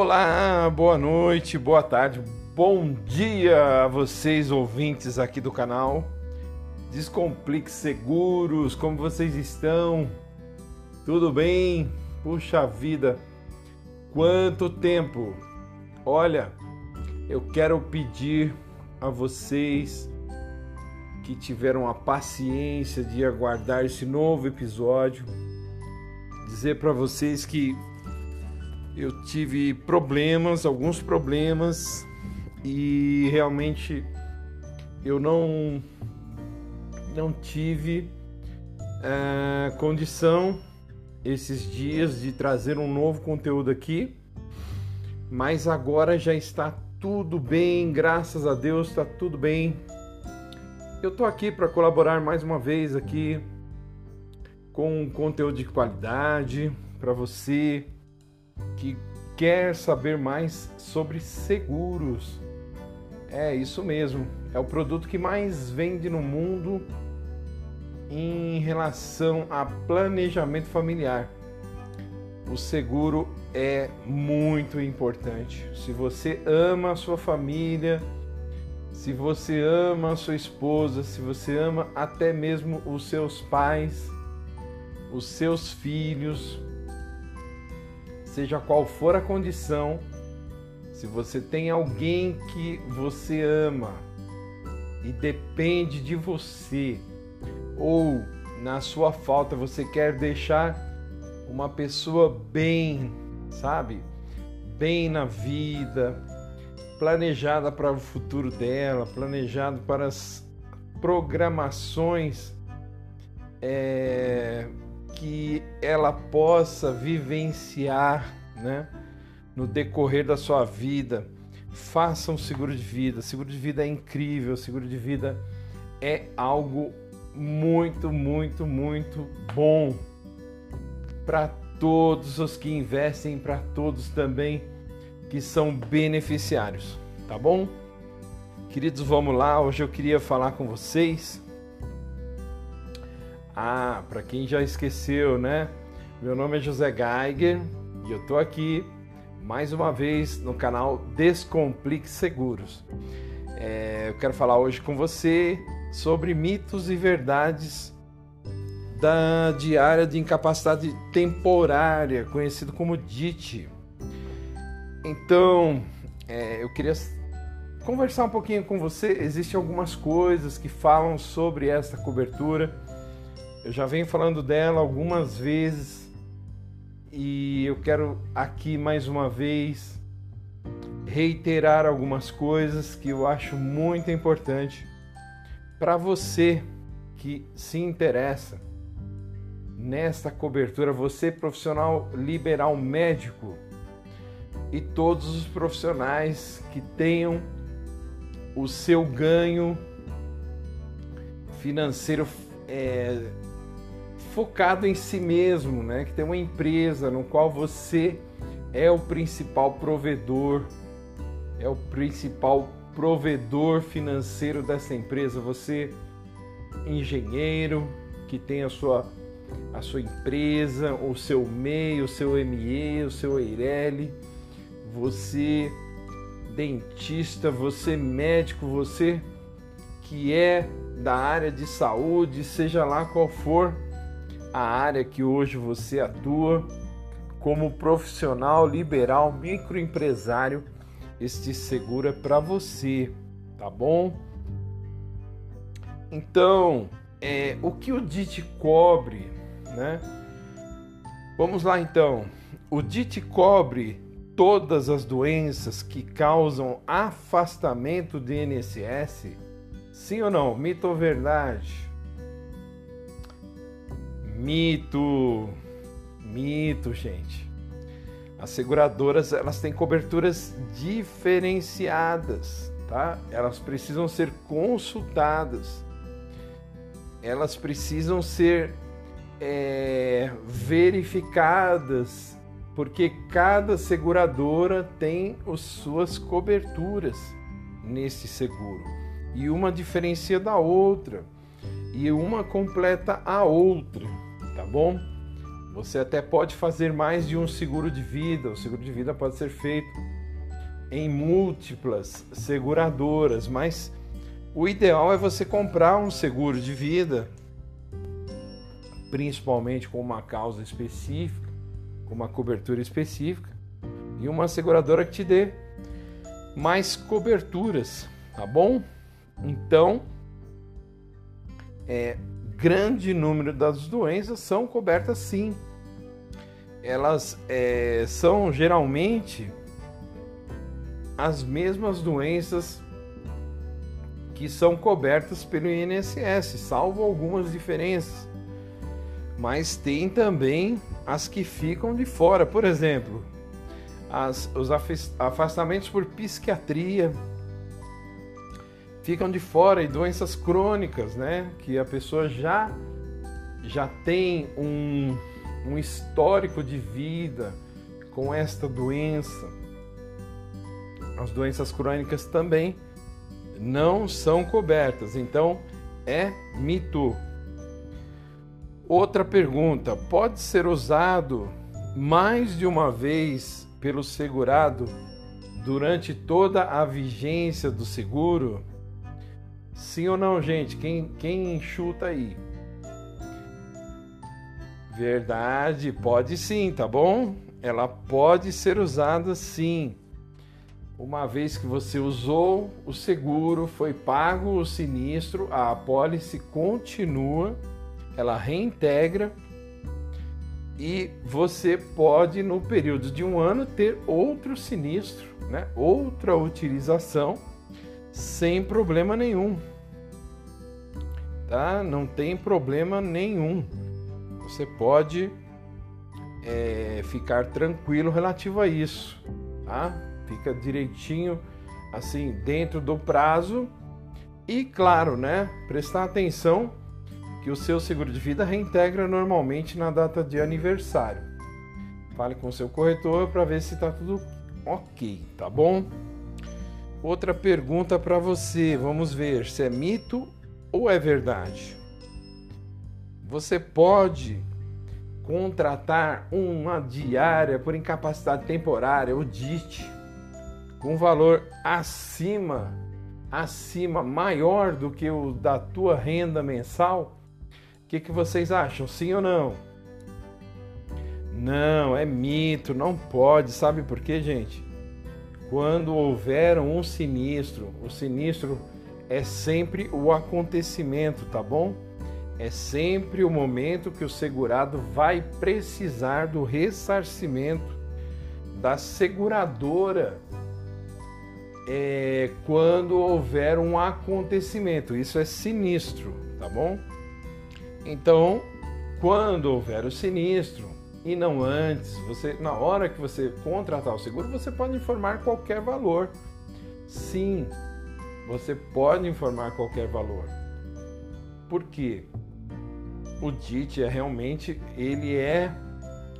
Olá, boa noite, boa tarde, bom dia a vocês ouvintes aqui do canal Descomplique Seguros, como vocês estão? Tudo bem? Puxa vida, quanto tempo! Olha, eu quero pedir a vocês que tiveram a paciência de aguardar esse novo episódio, dizer para vocês que eu tive problemas, alguns problemas, e realmente eu não, não tive uh, condição esses dias de trazer um novo conteúdo aqui, mas agora já está tudo bem, graças a Deus está tudo bem. Eu tô aqui para colaborar mais uma vez aqui com conteúdo de qualidade para você que quer saber mais sobre seguros. É isso mesmo, é o produto que mais vende no mundo em relação a planejamento familiar. O seguro é muito importante. Se você ama a sua família, se você ama a sua esposa, se você ama até mesmo os seus pais, os seus filhos, seja qual for a condição, se você tem alguém que você ama e depende de você, ou na sua falta você quer deixar uma pessoa bem, sabe? Bem na vida, planejada para o futuro dela, planejado para as programações é, que ela possa vivenciar né, no decorrer da sua vida. Faça um seguro de vida. Seguro de vida é incrível. Seguro de vida é algo muito, muito, muito bom para todos os que investem, para todos também que são beneficiários, tá bom? Queridos, vamos lá. Hoje eu queria falar com vocês ah, para quem já esqueceu, né? Meu nome é José Geiger e eu tô aqui mais uma vez no canal Descomplique Seguros. É, eu quero falar hoje com você sobre mitos e verdades da diária de incapacidade temporária, conhecido como DIT. Então, é, eu queria conversar um pouquinho com você. Existem algumas coisas que falam sobre esta cobertura eu já venho falando dela algumas vezes e eu quero aqui mais uma vez reiterar algumas coisas que eu acho muito importante para você que se interessa nesta cobertura, você profissional liberal médico e todos os profissionais que tenham o seu ganho financeiro é, focado em si mesmo, né? Que tem uma empresa no qual você é o principal provedor, é o principal provedor financeiro dessa empresa. Você engenheiro que tem a sua a sua empresa, o seu MEI, o seu ME, o seu EIRELI, você dentista, você médico, você que é da área de saúde, seja lá qual for a área que hoje você atua como profissional liberal, microempresário, este seguro é para você, tá bom? Então, é, o que o DIT cobre, né? Vamos lá então. O DIT cobre todas as doenças que causam afastamento do INSS? Sim ou não? Mito ou verdade? Mito, mito, gente. As seguradoras elas têm coberturas diferenciadas, tá? Elas precisam ser consultadas. Elas precisam ser é, verificadas, porque cada seguradora tem as suas coberturas nesse seguro e uma diferencia da outra e uma completa a outra tá bom? Você até pode fazer mais de um seguro de vida. O seguro de vida pode ser feito em múltiplas seguradoras, mas o ideal é você comprar um seguro de vida, principalmente com uma causa específica, com uma cobertura específica, e uma seguradora que te dê mais coberturas, tá bom? Então, é, grande número das doenças são cobertas sim. Elas é, são geralmente as mesmas doenças que são cobertas pelo INSS, salvo algumas diferenças. Mas tem também as que ficam de fora, por exemplo, as, os afastamentos por psiquiatria ficam de fora e doenças crônicas, né? Que a pessoa já já tem um, um histórico de vida com esta doença. As doenças crônicas também não são cobertas. Então é mito. Outra pergunta: pode ser usado mais de uma vez pelo segurado durante toda a vigência do seguro? Sim ou não, gente? Quem, quem chuta aí? Verdade, pode sim, tá bom? Ela pode ser usada sim. Uma vez que você usou o seguro, foi pago o sinistro, a apólice continua, ela reintegra e você pode, no período de um ano, ter outro sinistro, né? outra utilização, sem problema nenhum. Tá? Não tem problema nenhum. Você pode é, ficar tranquilo relativo a isso. Tá? fica direitinho assim dentro do prazo e claro, né, prestar atenção que o seu seguro de vida reintegra normalmente na data de aniversário. Fale com seu corretor para ver se está tudo ok, tá bom? Outra pergunta para você, vamos ver se é mito ou é verdade. Você pode contratar uma diária por incapacidade temporária, o DIT, com valor acima, acima, maior do que o da tua renda mensal, o que, que vocês acham? Sim ou não? Não, é mito, não pode. Sabe por quê, gente? Quando houver um sinistro, o sinistro é sempre o acontecimento, tá bom? É sempre o momento que o segurado vai precisar do ressarcimento da seguradora é, quando houver um acontecimento. Isso é sinistro, tá bom? Então, quando houver o sinistro e não antes, você na hora que você contratar o seguro, você pode informar qualquer valor. Sim, você pode informar qualquer valor. Por quê? O DIT é realmente ele é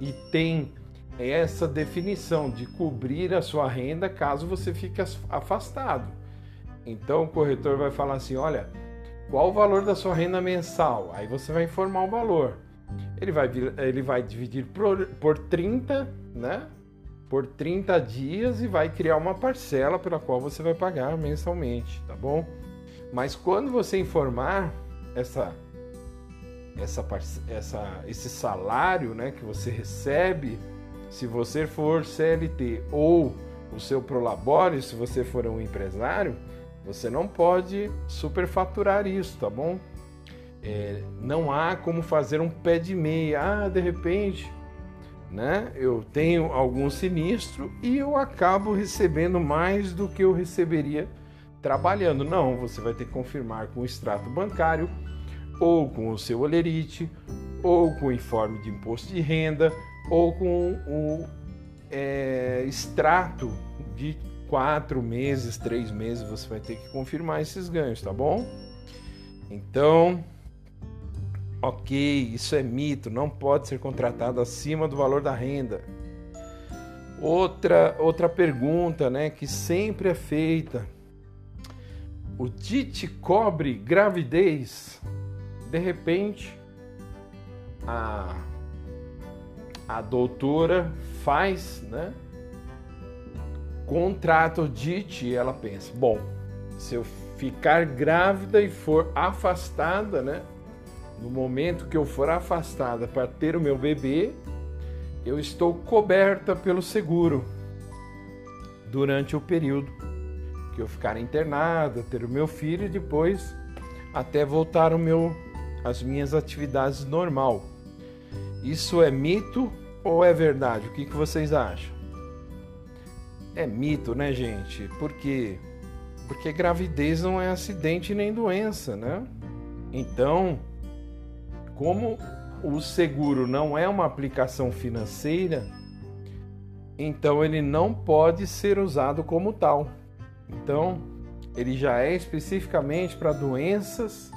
e tem essa definição de cobrir a sua renda caso você fique afastado. Então o corretor vai falar assim: olha, qual o valor da sua renda mensal? Aí você vai informar o valor. Ele vai, ele vai dividir por, por 30, né? Por 30 dias e vai criar uma parcela pela qual você vai pagar mensalmente, tá bom? Mas quando você informar essa, essa, essa, esse salário né, que você recebe se você for CLT ou o seu Prolabore, se você for um empresário, você não pode superfaturar isso, tá bom? É, não há como fazer um pé de meia. Ah, de repente, né? Eu tenho algum sinistro e eu acabo recebendo mais do que eu receberia trabalhando. Não, você vai ter que confirmar com o extrato bancário, ou com o seu olerite, ou com o informe de imposto de renda, ou com o é, extrato de quatro meses, três meses, você vai ter que confirmar esses ganhos, tá bom? Então, ok, isso é mito, não pode ser contratado acima do valor da renda. Outra, outra pergunta, né, que sempre é feita: o DIT cobre gravidez? De repente, a a doutora faz, né? Contrata o DIT e ela pensa: bom, se eu ficar grávida e for afastada, né? No momento que eu for afastada para ter o meu bebê, eu estou coberta pelo seguro durante o período que eu ficar internada, ter o meu filho e depois até voltar o meu as minhas atividades normal. Isso é mito ou é verdade? O que, que vocês acham? É mito, né, gente? Por quê? Porque gravidez não é acidente nem doença, né? Então, como o seguro não é uma aplicação financeira, então ele não pode ser usado como tal. Então, ele já é especificamente para doenças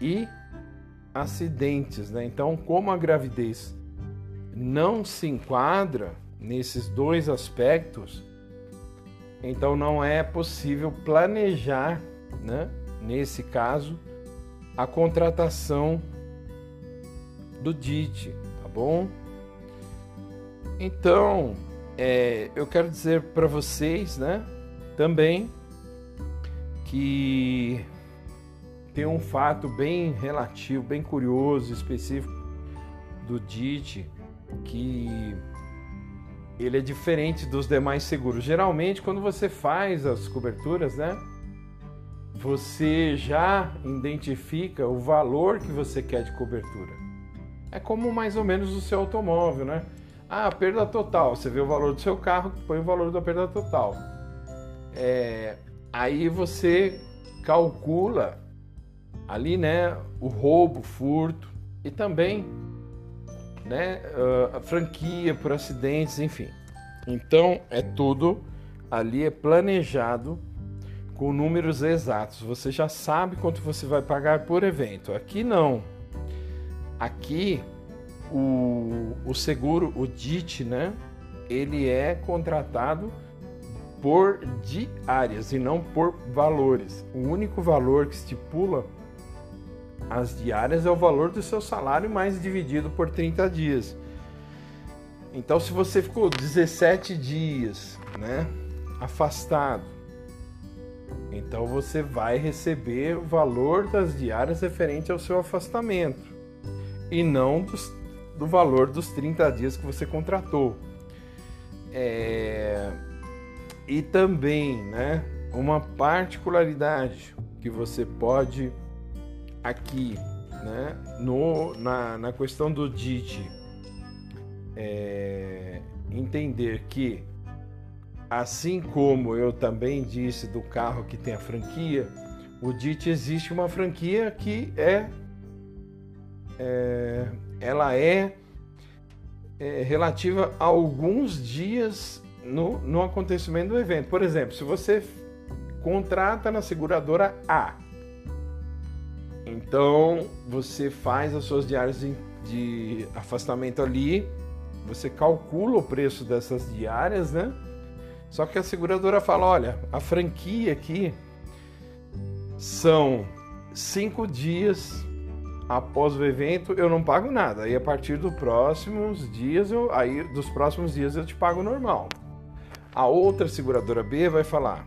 e acidentes, né? Então, como a gravidez não se enquadra nesses dois aspectos, então não é possível planejar, né? Nesse caso, a contratação do DIT, tá bom? Então, é, eu quero dizer para vocês, né? Também que tem um fato bem relativo, bem curioso, específico do DIT, que ele é diferente dos demais seguros. Geralmente, quando você faz as coberturas, né, você já identifica o valor que você quer de cobertura. É como mais ou menos o seu automóvel, né? Ah, perda total. Você vê o valor do seu carro, põe o valor da perda total. É, aí você calcula ali, né, o roubo, furto e também, né, ah, a franquia por acidentes, enfim. Então é tudo ali é planejado com números exatos. Você já sabe quanto você vai pagar por evento. Aqui não. Aqui o, o seguro, o DIT, né? Ele é contratado por diárias e não por valores. O único valor que estipula as diárias é o valor do seu salário mais dividido por 30 dias. Então, se você ficou 17 dias, né, afastado, então você vai receber o valor das diárias referente ao seu afastamento e não dos, do valor dos 30 dias que você contratou. É... E também, né, uma particularidade que você pode aqui, né, no, na, na questão do DIT, é, entender que, assim como eu também disse do carro que tem a franquia, o DIT existe uma franquia que é, é ela é, é, relativa a alguns dias no, no acontecimento do evento. Por exemplo, se você contrata na seguradora A então você faz as suas diárias de, de afastamento ali, você calcula o preço dessas diárias, né? Só que a seguradora fala: olha, a franquia aqui são cinco dias após o evento, eu não pago nada. Aí a partir dos próximos dias, eu, aí dos próximos dias eu te pago normal. A outra seguradora B vai falar: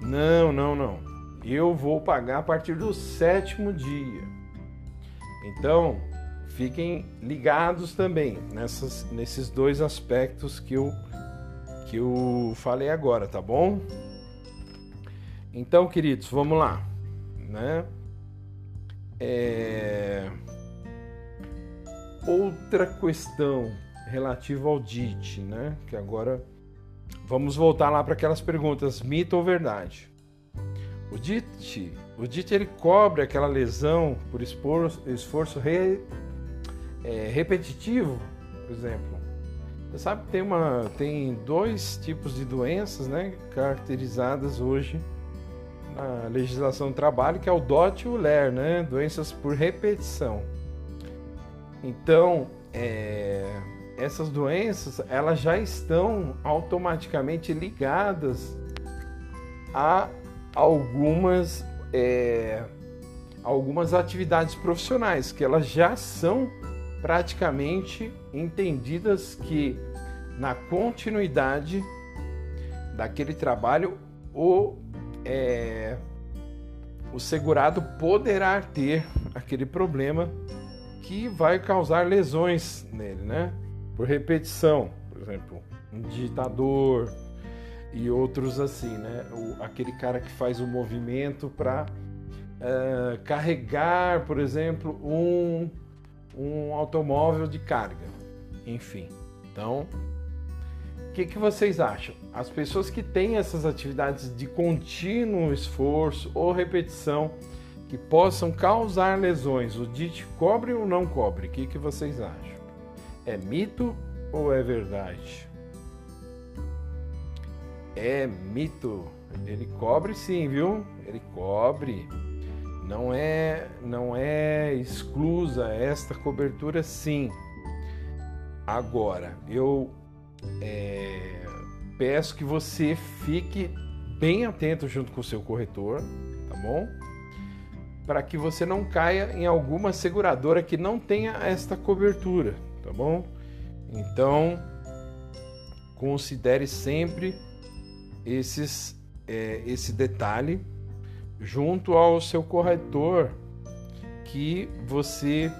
não, não, não eu vou pagar a partir do sétimo dia. Então, fiquem ligados também nessas, nesses dois aspectos que eu, que eu falei agora, tá bom? Então, queridos, vamos lá, né? É... Outra questão relativa ao DIT, né? Que agora vamos voltar lá para aquelas perguntas: mito ou verdade? O DIT, o DIT ele cobre aquela lesão por esforço, esforço re, é, repetitivo, por exemplo. Você sabe que tem, uma, tem dois tipos de doenças né, caracterizadas hoje legislação do trabalho, que é o DOT e o LER, né, doenças por repetição. Então, é, essas doenças elas já estão automaticamente ligadas a algumas, é, algumas atividades profissionais que elas já são praticamente entendidas que na continuidade daquele trabalho o, é, o segurado poderá ter aquele problema que vai causar lesões nele, né? Por repetição, por exemplo, um digitador e outros assim, né? O, aquele cara que faz o movimento para uh, é, carregar, por exemplo, um, um automóvel de carga, enfim. Então, que, que vocês acham? As pessoas que têm essas atividades de contínuo esforço ou repetição que possam causar lesões, o DIT cobre ou não cobre? O que, que vocês acham? É mito ou é verdade? É mito. Ele cobre sim, viu? Ele cobre. Não é, não é exclusa esta cobertura sim. Agora, eu é, peço que você fique bem atento junto com o seu corretor, tá bom? Para que você não caia em alguma seguradora que não tenha esta cobertura, tá bom? Então, considere sempre esses, é, esse detalhe junto ao seu corretor que você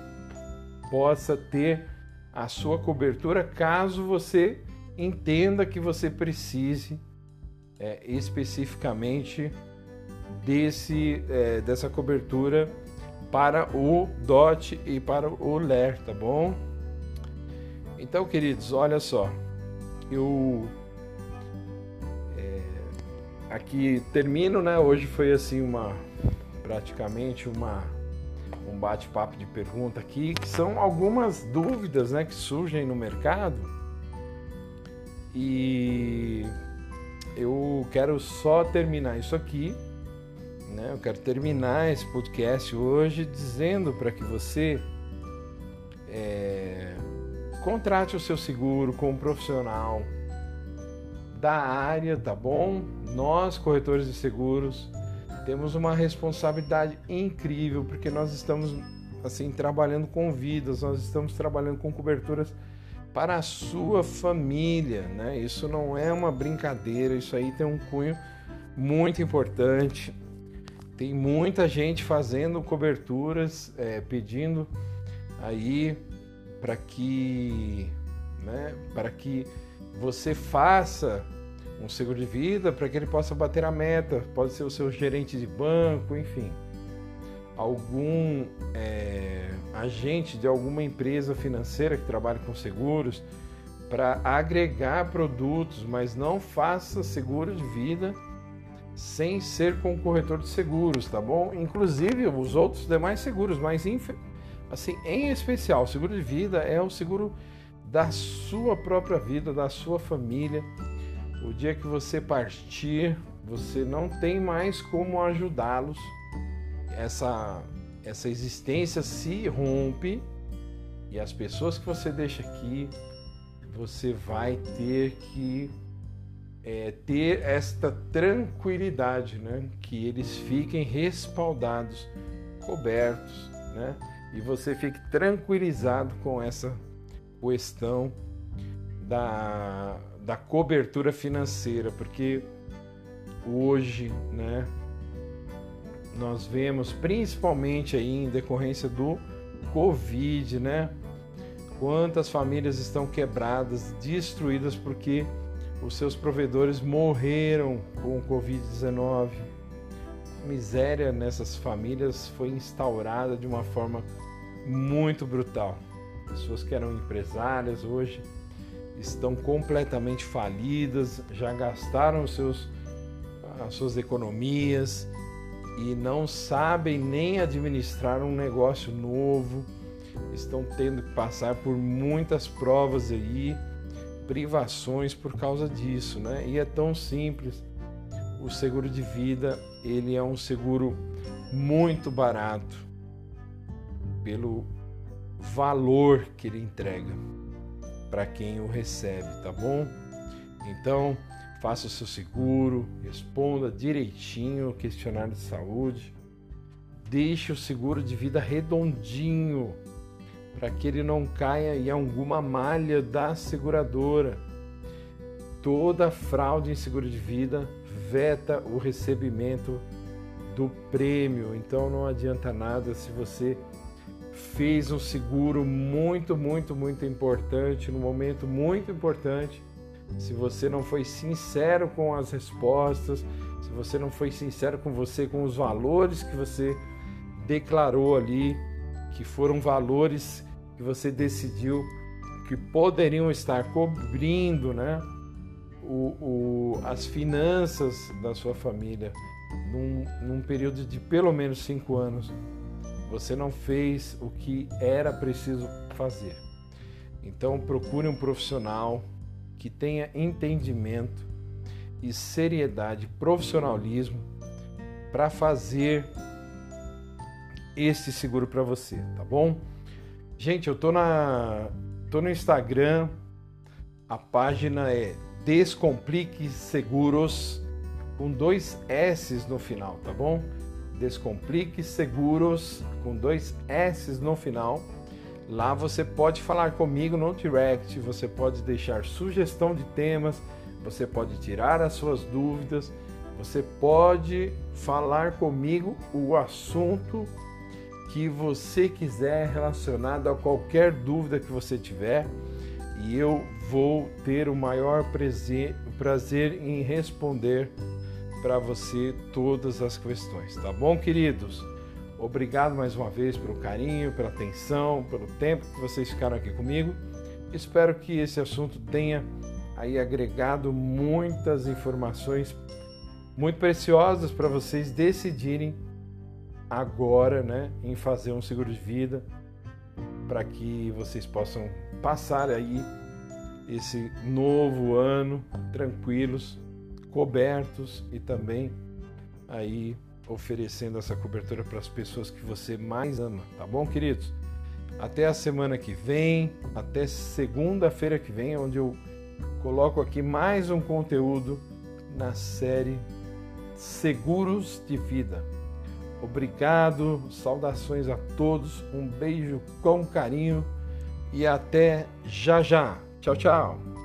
possa ter a sua cobertura caso você entenda que você precise é, especificamente desse, é, dessa cobertura para o DOT e para o LER, tá bom? Então, queridos, olha só, eu é, aqui termino, né? Hoje foi assim uma praticamente uma um bate-papo de pergunta aqui, que são algumas dúvidas né, que surgem no mercado. E eu quero só terminar isso aqui. Né? Eu quero terminar esse podcast hoje dizendo para que você é, contrate o seu seguro com um profissional da área, tá bom? Nós, corretores de seguros, temos uma responsabilidade incrível porque nós estamos assim trabalhando com vidas, nós estamos trabalhando com coberturas para a sua família, né? Isso não é uma brincadeira, isso aí tem um cunho muito importante. Tem muita gente fazendo coberturas, é, pedindo aí para que, né, para que você faça um seguro de vida para que ele possa bater a meta, pode ser o seu gerente de banco, enfim, algum é, agente de alguma empresa financeira que trabalhe com seguros para agregar produtos, mas não faça seguro de vida sem ser com o corretor de seguros, tá bom? Inclusive os outros demais seguros, mas assim, em especial, seguro de vida é o seguro da sua própria vida, da sua família o dia que você partir, você não tem mais como ajudá-los. Essa, essa existência se rompe e as pessoas que você deixa aqui, você vai ter que é, ter esta tranquilidade, né? Que eles fiquem respaldados, cobertos, né? E você fique tranquilizado com essa questão da, da cobertura financeira, porque hoje, né, nós vemos principalmente aí em decorrência do Covid, né, quantas famílias estão quebradas, destruídas porque os seus provedores morreram com o Covid-19. Miséria nessas famílias foi instaurada de uma forma muito brutal. Pessoas que eram empresárias hoje estão completamente falidas, já gastaram seus, as suas economias e não sabem nem administrar um negócio novo, estão tendo que passar por muitas provas aí, privações por causa disso, né? E é tão simples. O seguro de vida, ele é um seguro muito barato pelo valor que ele entrega para quem o recebe, tá bom? Então, faça o seu seguro, responda direitinho o questionário de saúde, deixe o seguro de vida redondinho, para que ele não caia em alguma malha da seguradora. Toda fraude em seguro de vida veta o recebimento do prêmio. Então não adianta nada se você fez um seguro muito, muito, muito importante, num momento muito importante. Se você não foi sincero com as respostas, se você não foi sincero com você, com os valores que você declarou ali, que foram valores que você decidiu que poderiam estar cobrindo né, o, o, as finanças da sua família num, num período de pelo menos cinco anos, você não fez o que era preciso fazer. Então procure um profissional que tenha entendimento e seriedade, profissionalismo para fazer esse seguro para você, tá bom? Gente, eu tô na tô no Instagram. A página é Descomplique Seguros com dois S no final, tá bom? Descomplique Seguros com dois S no final. Lá você pode falar comigo no direct, você pode deixar sugestão de temas, você pode tirar as suas dúvidas, você pode falar comigo o assunto que você quiser relacionado a qualquer dúvida que você tiver e eu vou ter o maior prazer, em responder para você todas as questões, tá bom, queridos? Obrigado mais uma vez pelo carinho, pela atenção, pelo tempo que vocês ficaram aqui comigo. Espero que esse assunto tenha aí agregado muitas informações muito preciosas para vocês decidirem agora, né, em fazer um seguro de vida para que vocês possam passar aí esse novo ano tranquilos, cobertos e também aí oferecendo essa cobertura para as pessoas que você mais ama, tá bom, queridos? Até a semana que vem, até segunda-feira que vem, onde eu coloco aqui mais um conteúdo na série Seguros de Vida. Obrigado, saudações a todos, um beijo com carinho e até já já. Tchau, tchau.